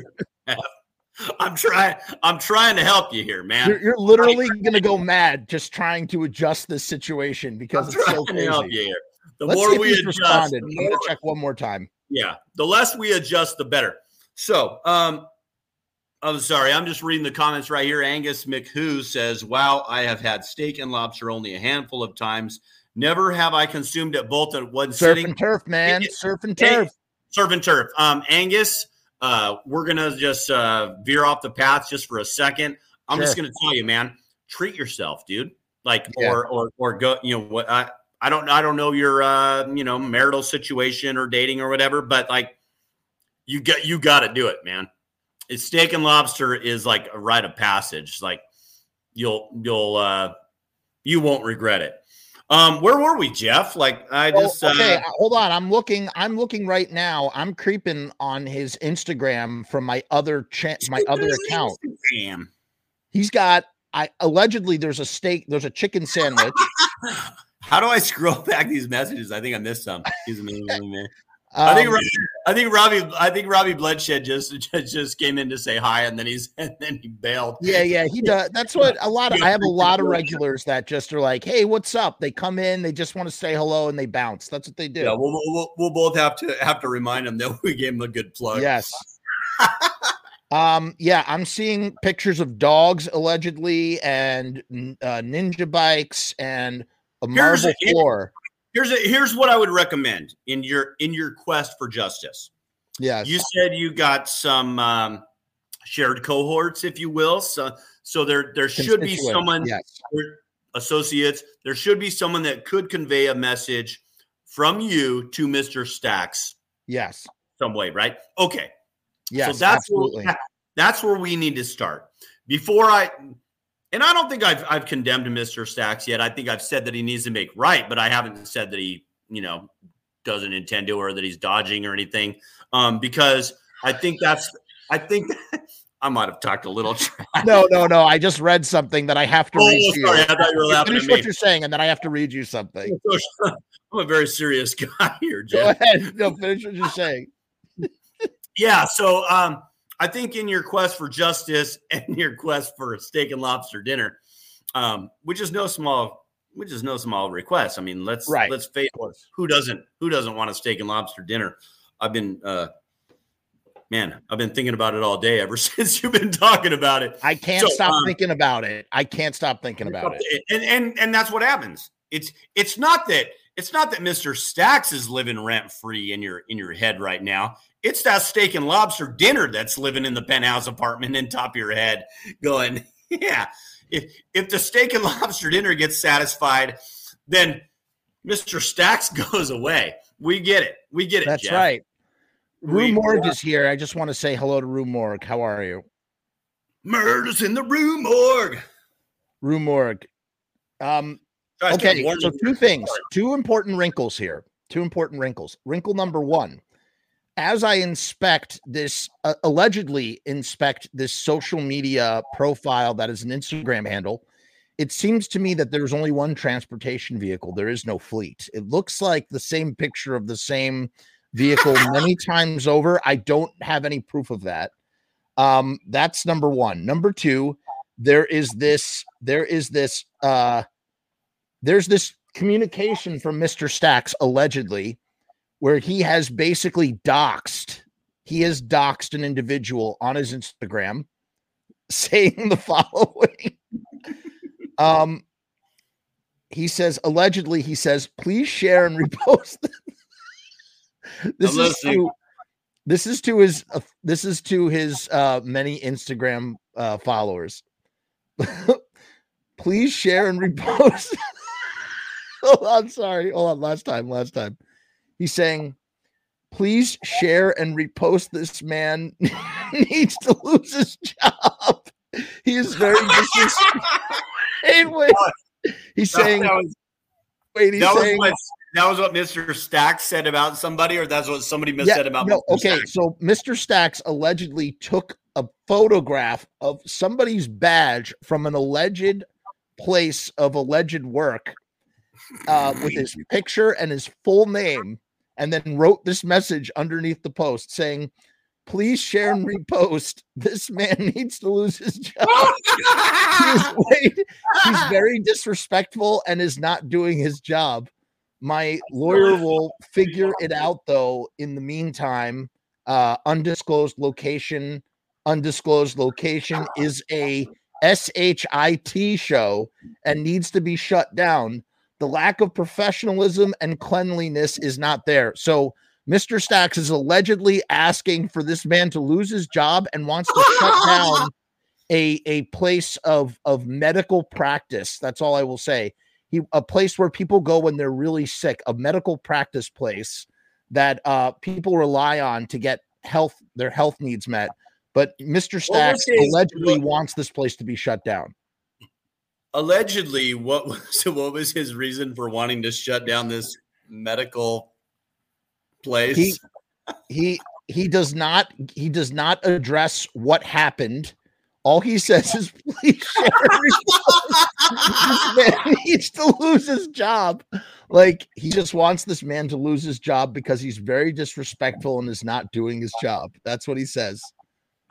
I'm trying I'm trying to help you here, man. you're, you're literally gonna go mad just trying to adjust this situation because I'm it's so to crazy. The Let's more we adjust, responded. the I'm gonna check one more time. yeah, the less we adjust, the better. So, um, I'm sorry, I'm just reading the comments right here. Angus McWho says, "Wow, I have had steak and lobster only a handful of times. Never have I consumed it both at one Surf sitting." and turf, man. Surf and turf. Surf and turf. Um, Angus, uh, we're gonna just uh, veer off the path just for a second. I'm just gonna tell you, man, treat yourself, dude. Like, Yeah. or or or go. You know what? I I don't I don't know your uh, you know marital situation or dating or whatever, but like, you got you got to do it, man. It's steak and lobster is like a rite of passage. Like, you'll you'll uh, you won't regret it. Um, where were we, Jeff? Like, I Oh, just okay, uh, uh, hold on. I'm looking. I'm looking right now. I'm creeping on his Instagram from my other cha- my other account. Damn. He's got. I allegedly there's a steak. There's a chicken sandwich. How do I scroll back these messages? I think I missed some. Excuse me, man. I think Um, Robbie, I think Robbie I think Robbie Bloodshed just just just came in to say hi and then he's and then he bailed. yeah, yeah, he does. That's what a lot of. I have a lot of regulars that just are like, "Hey, what's up?" They come in, they just want to say hello, and they bounce. That's what they do. Yeah, we'll, we'll, we'll both have to have to remind him that we gave him a good plug. Yes. um. Yeah, I'm seeing pictures of dogs allegedly, and uh, ninja bikes, and a Here's- marble here- floor. Here's a, here's what I would recommend in your in your quest for justice. Yes. You said you got some um, shared cohorts, if you will. So so there there should be someone Yes. associates, there should be someone that could convey a message from you to Mr. Stacks Yes. some way, right? Okay. Yes. so that's absolutely. where, that's where we need to start. Before I and I don't think I've I've condemned Mr. Stacks yet. I think I've said that he needs to make right, but I haven't said that he, you know, doesn't intend to or that he's dodging or anything. Um, because I think that's I think I might have talked a little trash. no, no, no. I just read something that I have to Oh, read sorry, you. I thought you were laughing Finish at what you're saying, and then I have to read you something. I'm a very serious guy here, Joe. Go ahead. No, finish what you're saying. Yeah, so um, I think in your quest for justice and your quest for a steak and lobster dinner, um, which is no small, which is no small request. I mean, let's Right. let's face who doesn't who doesn't want a steak and lobster dinner? I've been, uh, man, I've been thinking about it all day ever since you've been talking about it. I can't So, stop um, thinking about it. I can't stop thinking about it. And and and that's what happens. It's it's not that it's not that Mr. Stacks is living rent free in your in your head right now. It's that steak and lobster dinner that's living in the penthouse apartment in top of your head, going, yeah, if if the steak and lobster dinner gets satisfied, then Mr. Stacks goes away. We get it. We get it. That's Jeff. right. Rue We- Morg is here. I just want to say hello to Rue Morgue. How are you? Murders in the room, morgue. Rue Morgue. Um, okay, so two things, two important wrinkles here. Two important wrinkles. Wrinkle number one: as I inspect this, uh, allegedly inspect this social media profile that is an Instagram handle, it seems to me that there's only one transportation vehicle. There is no fleet. It looks like the same picture of the same vehicle many times over. I don't have any proof of that. Um, that's number one. Number two, there is this, there is this, uh, there's this communication from Mr. Stacks allegedly where he has basically doxed, he has doxed an individual on his Instagram saying the following. um, he says, allegedly, he says, please share and repost. this is listening. to, this is to his uh, this is to his uh many Instagram uh followers. please share and repost. Hold on, sorry. Hold on. Last time, last time. He's saying, please share and repost this man needs to lose his job. He is very disrespectful. He's saying, that was, wait, he's that was saying, what that was what Mr. Stacks said about somebody, or that's what somebody mis- said about no, Mr. okay. Stacks? So Mr. Stacks allegedly took a photograph of somebody's badge from an alleged place of alleged work uh, with his picture and his full name, and then wrote this message underneath the post saying, Please share and repost. This man needs to lose his job. He's, he's very disrespectful and is not doing his job. My lawyer will figure it out though. In the meantime, uh, undisclosed location, undisclosed location is a SHIT show and needs to be shut down. The lack of professionalism and cleanliness is not there. So Mr. Stacks is allegedly asking for this man to lose his job and wants to shut down a a place of of medical practice. That's all I will say. He a place where people go when they're really sick, a medical practice place that uh people rely on to get health their health needs met. But Mr. Stacks is- allegedly wants this place to be shut down. Allegedly, what was what was his reason for wanting to shut down this medical place? He he he does not he does not address what happened. All he says is please share. needs to lose his job. Like he just wants this man to lose his job because he's very disrespectful and is not doing his job. That's what he says.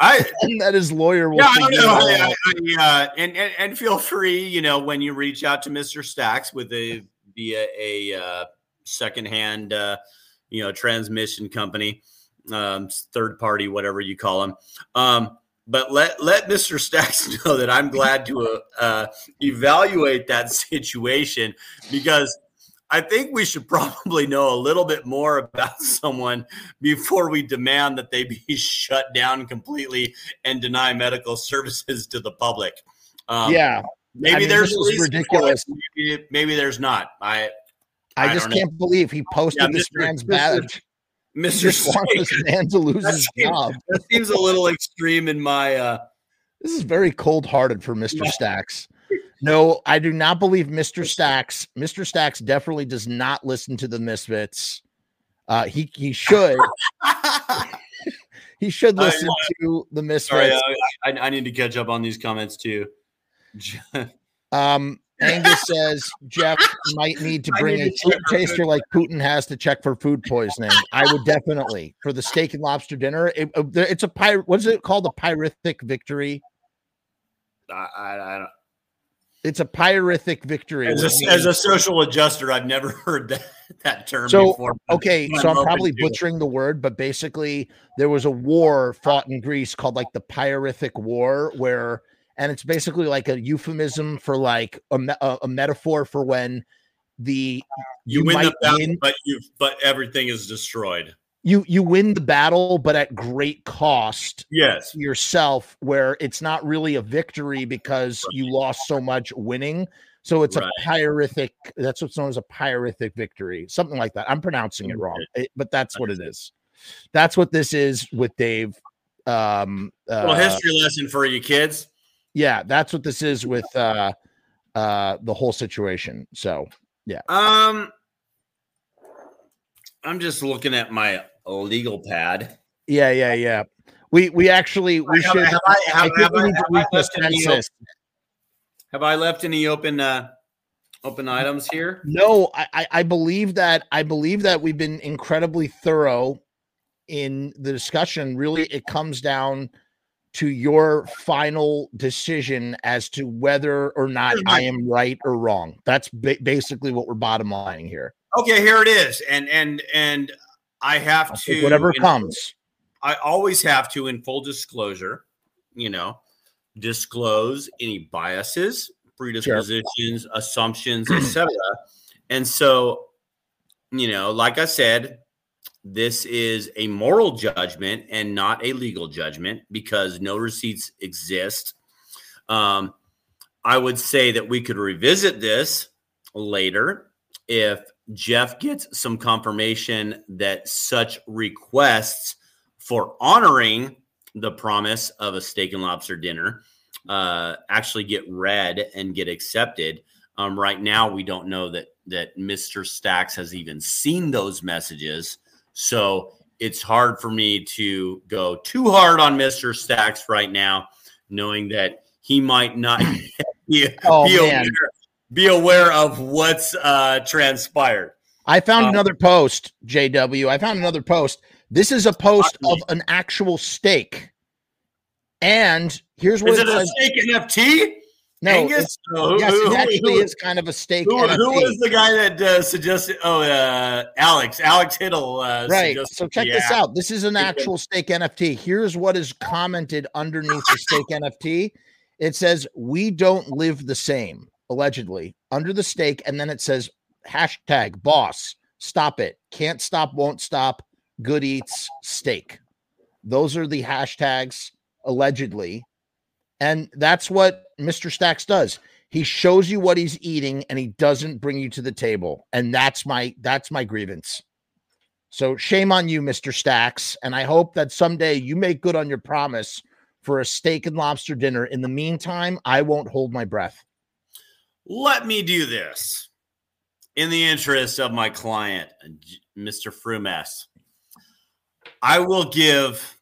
I And that his lawyer will yeah, I don't know. I. I, uh, and, and and feel free, you know, when you reach out to Mr. Stacks with a via a uh, secondhand, uh, you know, transmission company, um, third party, whatever you call them. Um, but let let Mr. Stacks know that I'm glad to uh, uh, evaluate that situation because I think we should probably know a little bit more about someone before we demand that they be shut down completely and deny medical services to the public. Um, yeah, maybe I mean, there's this is reason for it, ridiculous. Maybe, maybe there's not. I, I, I just don't know. can't believe he posted Yeah, this Mr. man's Mr. badge. Mr. this man to lose That his seems- job. that seems a little extreme in my. Uh, This is very cold hearted for Mr. Yeah. Stacks. No, I do not believe Mr. Stacks. Mr. Stacks definitely does not listen to the Misfits. Uh, he he should he should I- listen to the sorry, Misfits. I, I, I need to catch up on these comments too. Um, Angus says Jeff might need to bring need a to food taster like Putin has to check for food poisoning. I would definitely for the steak and lobster dinner. It- uh, it's a pyre. What is it called? A pyrithic victory. I, I, I don't. It's a pyrithic victory. As a, as a social adjuster, I've never heard that, that term So, before. okay, I'm so I'm probably to it. butchering the word, but basically there was a war fought in Greece called like the Pyrithic War, where and it's basically like a euphemism for like a, a, a metaphor for when the You, you win the battle, win- but you but everything is destroyed. You you win the battle, but at great cost Yes. yourself, where it's not really a victory because you lost so much winning. So it's Right. a pyrrhic That's what's known as a pyrrhic victory, something like that. I'm pronouncing it wrong, it- but that's what it is. That's what this is with Dave. Um, uh, Well, history lesson for you kids. yeah, that's what this is with uh, uh, the whole situation. So yeah Um, I'm just looking at my legal pad. yeah, yeah, yeah. We we actually we Have- should. have I- I have- think have I- have I read the left any. Have I left any open uh open items here? No, I, I- I believe that I believe that we've been incredibly thorough in the discussion. Really, it comes down to your final decision as to whether or not I am right or wrong. That's ba- basically what we're bottom lining here. Okay, here it is. And and and I have I'll to whatever comes. I always have to, in full disclosure, you know, disclose any biases, predispositions, assumptions, etc. And so, you know, like I said, this is a moral judgment and not a legal judgment because no receipts exist. Um, I would say that we could revisit this later if Jeff gets some confirmation that such requests for honoring the promise of a steak and lobster dinner uh, actually get read and get accepted. Um, right now, we don't know that that Mr. Stacks has even seen those messages, so it's hard for me to go too hard on Mr. Stacks right now, knowing that he might not be, Oh, be, man. aware, be aware of what's uh, transpired. I found Uh, another post, JW. I found another post. This is a post of an actual stake. And here's what Is it it a steak NFT? No, Angus? it's- yes, who- it actually who- is kind of a stake. Who, who was the guy that uh, suggested? Oh, uh, Alex. Alex Hiddle. Uh, right. suggested So check this out. This is an actual stake NFT. Here's what is commented underneath the stake NFT. It says, "We don't live the same." Allegedly under the steak, and then it says hashtag boss. Stop it. Can't stop. Won't stop. Good eats steak. Those are the hashtags allegedly, and that's what Mr. Stacks does. He shows you what he's eating, and he doesn't bring you to the table, and that's my that's my grievance. So shame on you, Mr. Stacks. And I hope that someday you make good on your promise for a steak and lobster dinner. In the meantime, I won't hold my breath. Let me do this in the interest of my client, Mr. Frumess. I will give,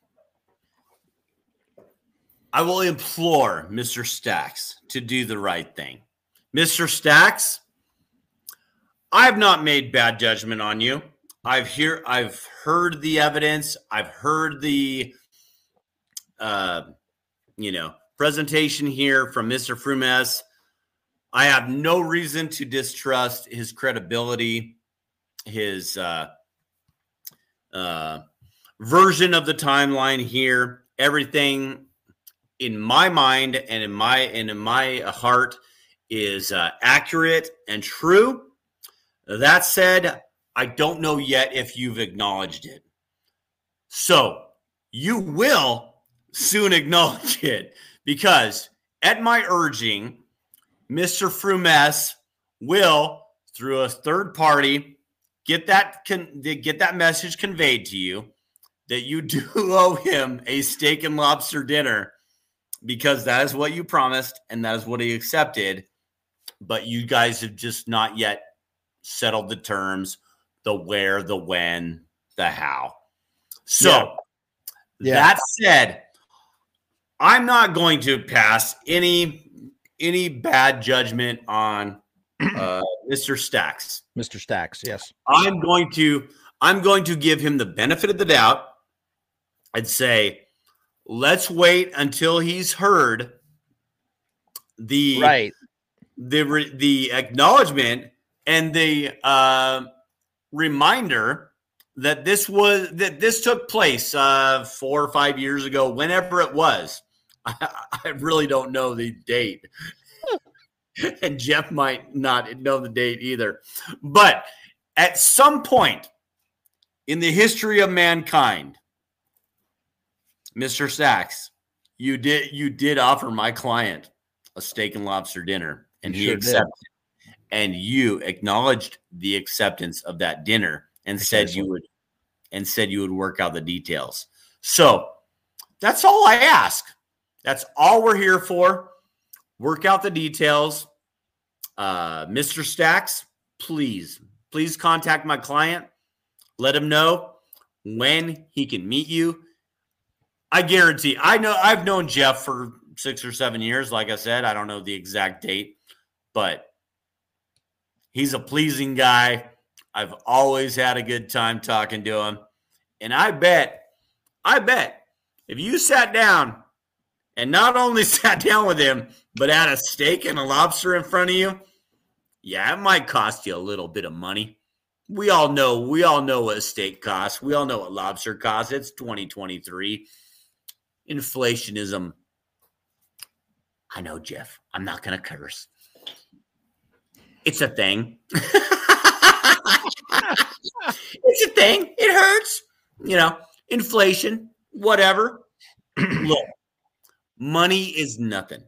I will implore Mr. Stacks to do the right thing. Mr. Stacks, I have not made bad judgment on you. I've hear I've heard the evidence. I've heard the uh you know presentation here from Mr. Frumess. I have no reason to distrust his credibility, his uh, uh, version of the timeline here. Everything in my mind and in my and in my heart is uh, accurate and true. That said, I don't know yet if you've acknowledged it. So you will soon acknowledge it because at my urging, Mr. Frumess will, through a third party, get that con- get that message conveyed to you that you do owe him a steak and lobster dinner because that is what you promised and that is what he accepted. But you guys have just not yet settled the terms, the where, the when, the how. So Yeah. Yeah. that said, I'm not going to pass any any bad judgment on uh, Mr. Stacks. Mr. Stacks, yes. I'm going to I'm going to give him the benefit of the doubt and say, let's wait until he's heard the Right. the the acknowledgement and the uh, reminder that this was that this took place uh, four or five years ago, whenever it was. I, I really don't know the date, and Jeff might not know the date either. But at some point, in the history of mankind, Mr. Sachs, you did you did offer my client a steak and lobster dinner, and You he sure did. accepted. And you acknowledged the acceptance of that dinner and said you would and said you would work out the details. So that's all I ask. That's all we're here for. Work out the details. Uh, Mr. Stacks, please, please contact my client. Let him know when he can meet you. I guarantee. I know I've known Jeff for six or seven years. Like I said, I don't know the exact date, but he's a pleasing guy. I've always had a good time talking to him. And I bet, I bet if you sat down and not only sat down with him, but had a steak and a lobster in front of you, yeah, it might cost you a little bit of money. We all know, we all know what a steak costs. We all know what lobster costs. It's 2023. Inflationism. I know, Jeff. I'm not going to curse. It's a thing. it's a thing. It hurts. You know, inflation, whatever. Look, money is nothing.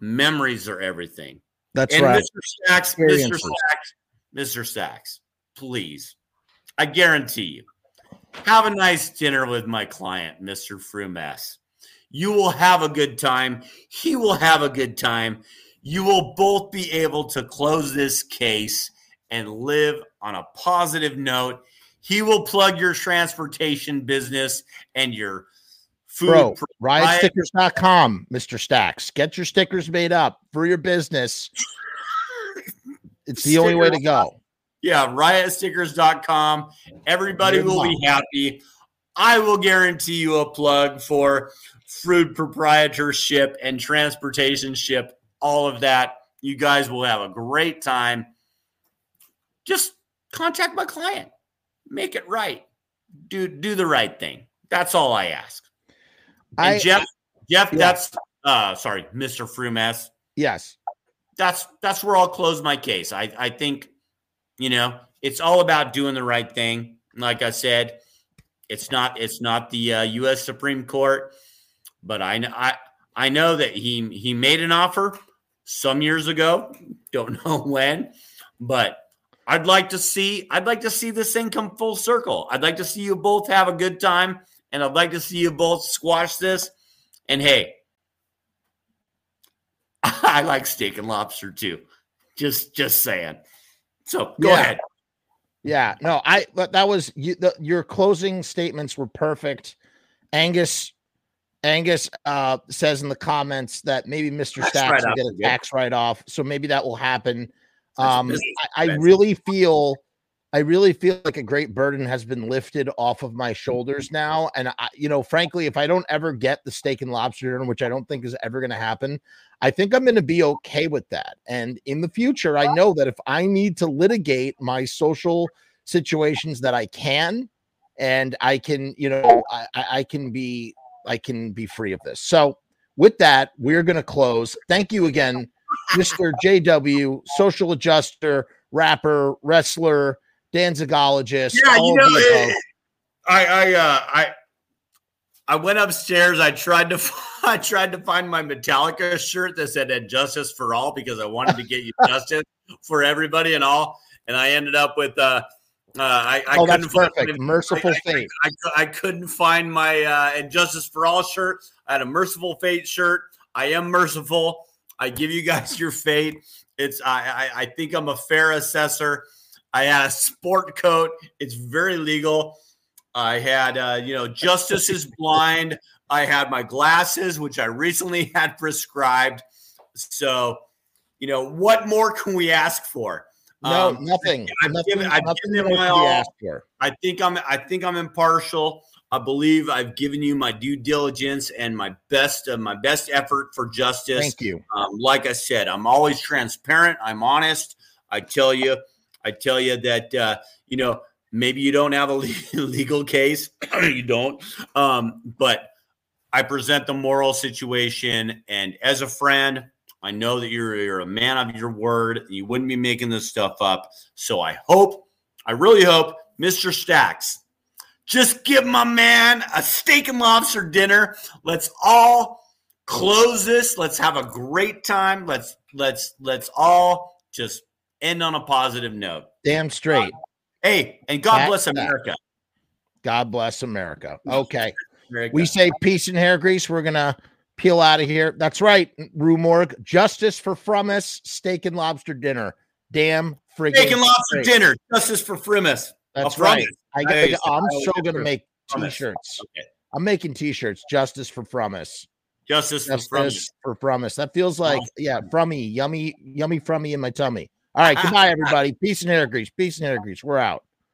Memories are everything. That's and right. Mr. Sachs, Mr. Sachs, Mr. Sachs, please, I guarantee you, have a nice dinner with my client, Mr. Frumess. You will have a good time. He will have a good time. You will both be able to close this case and live on a positive note. He will plug your transportation business and your food. Bro, riotstickers.com, Mr. Stacks. Get your stickers made up for your business. It's the only way to go. Yeah, riotstickers.com. Everybody Good will luck. be happy. I will guarantee you a plug for food proprietorship and transportation ship, all of that. You guys will have a great time. Just contact my client. Make it right. Do do the right thing. That's all I ask. And I Jeff, Jeff, Yeah. that's uh sorry, Mr. Frumess yes. that's that's where I'll close my case. I I think you know it's all about doing the right thing. Like I said, it's not it's not the uh, U.S. Supreme Court, but I I I know that he he made an offer some years ago. Don't know when, but I'd like to see I'd like to see this thing come full circle. I'd like to see you both have a good time, and I'd like to see you both squash this. And hey, I like steak and lobster too. Just just saying. So go Yeah. ahead. Yeah, no, I but that was you, the, your closing statements were perfect. Angus Angus uh says in the comments that maybe Mr. Tax Stacks will write-off get a is good. tax write off, so maybe that will happen. That's Um I, I really feel I really feel like a great burden has been lifted off of my mm-hmm. shoulders now. And I, you know, frankly, if I don't ever get the steak and lobster dinner, which I don't think is ever going to happen, I think I'm going to be okay with that. And in the future, I know that if I need to litigate my social situations, that I can, and I can, you know, I, I I can be, I can be free of this. So with that, we're going to close. Thank you again, Mr. JW, social adjuster, rapper, wrestler, danzigologist. Yeah, you know, of the above. it- I I uh, I I went upstairs. I tried to I tried to find my Metallica shirt that said "And "Justice for All" because I wanted to get you justice for everybody and all. And I ended up with uh, uh I, I oh, couldn't that's find perfect. my- Merciful I- fate. I, I couldn't find my uh, and Justice for All shirt. I had a Mercyful Fate shirt. I am merciful. I give you guys your fate. It's I I, I think I'm a fair assessor. I had a sport coat. It's very legal. I had uh, you know Justice is blind. I had my glasses, which I recently had prescribed. So, you know, what more can we ask for? No, Um, nothing. I've nothing, given- I've nothing given my all. I think I'm I think I'm impartial. I believe I've given you my due diligence and my best uh, my best effort for justice. Thank you. Um, like I said, I'm always transparent. I'm honest. I tell you, I tell you that uh, you know maybe you don't have a legal case, you don't, um, but I present the moral situation, and as a friend, I know that you're you're a man of your word. You wouldn't be making this stuff up. So I hope, I really hope, Mr. Stacks, Just give my man a steak and lobster dinner. Let's all close this. Let's have a great time. Let's let's let's all just end on a positive note. Damn straight. Hey, and God That's bless that. America. God bless America. Okay. America. We say peace and hair grease. We're gonna peel out of here. That's right, Rue Morgue. Justice for Frumess steak and lobster dinner. Damn friggin' steak and lobster straight. dinner. Justice for Frumess. That's right. Frumess. I, I, I'm I so gonna make Frumess. t-shirts. Okay. I'm making t-shirts. Justice for Frumess. Justice for Frumess. Justice for Frumess. That feels like yeah, frummy, yummy, yummy frummy in my tummy. All right, goodbye, everybody. Peace and hair grease. Peace and hair grease. We're out.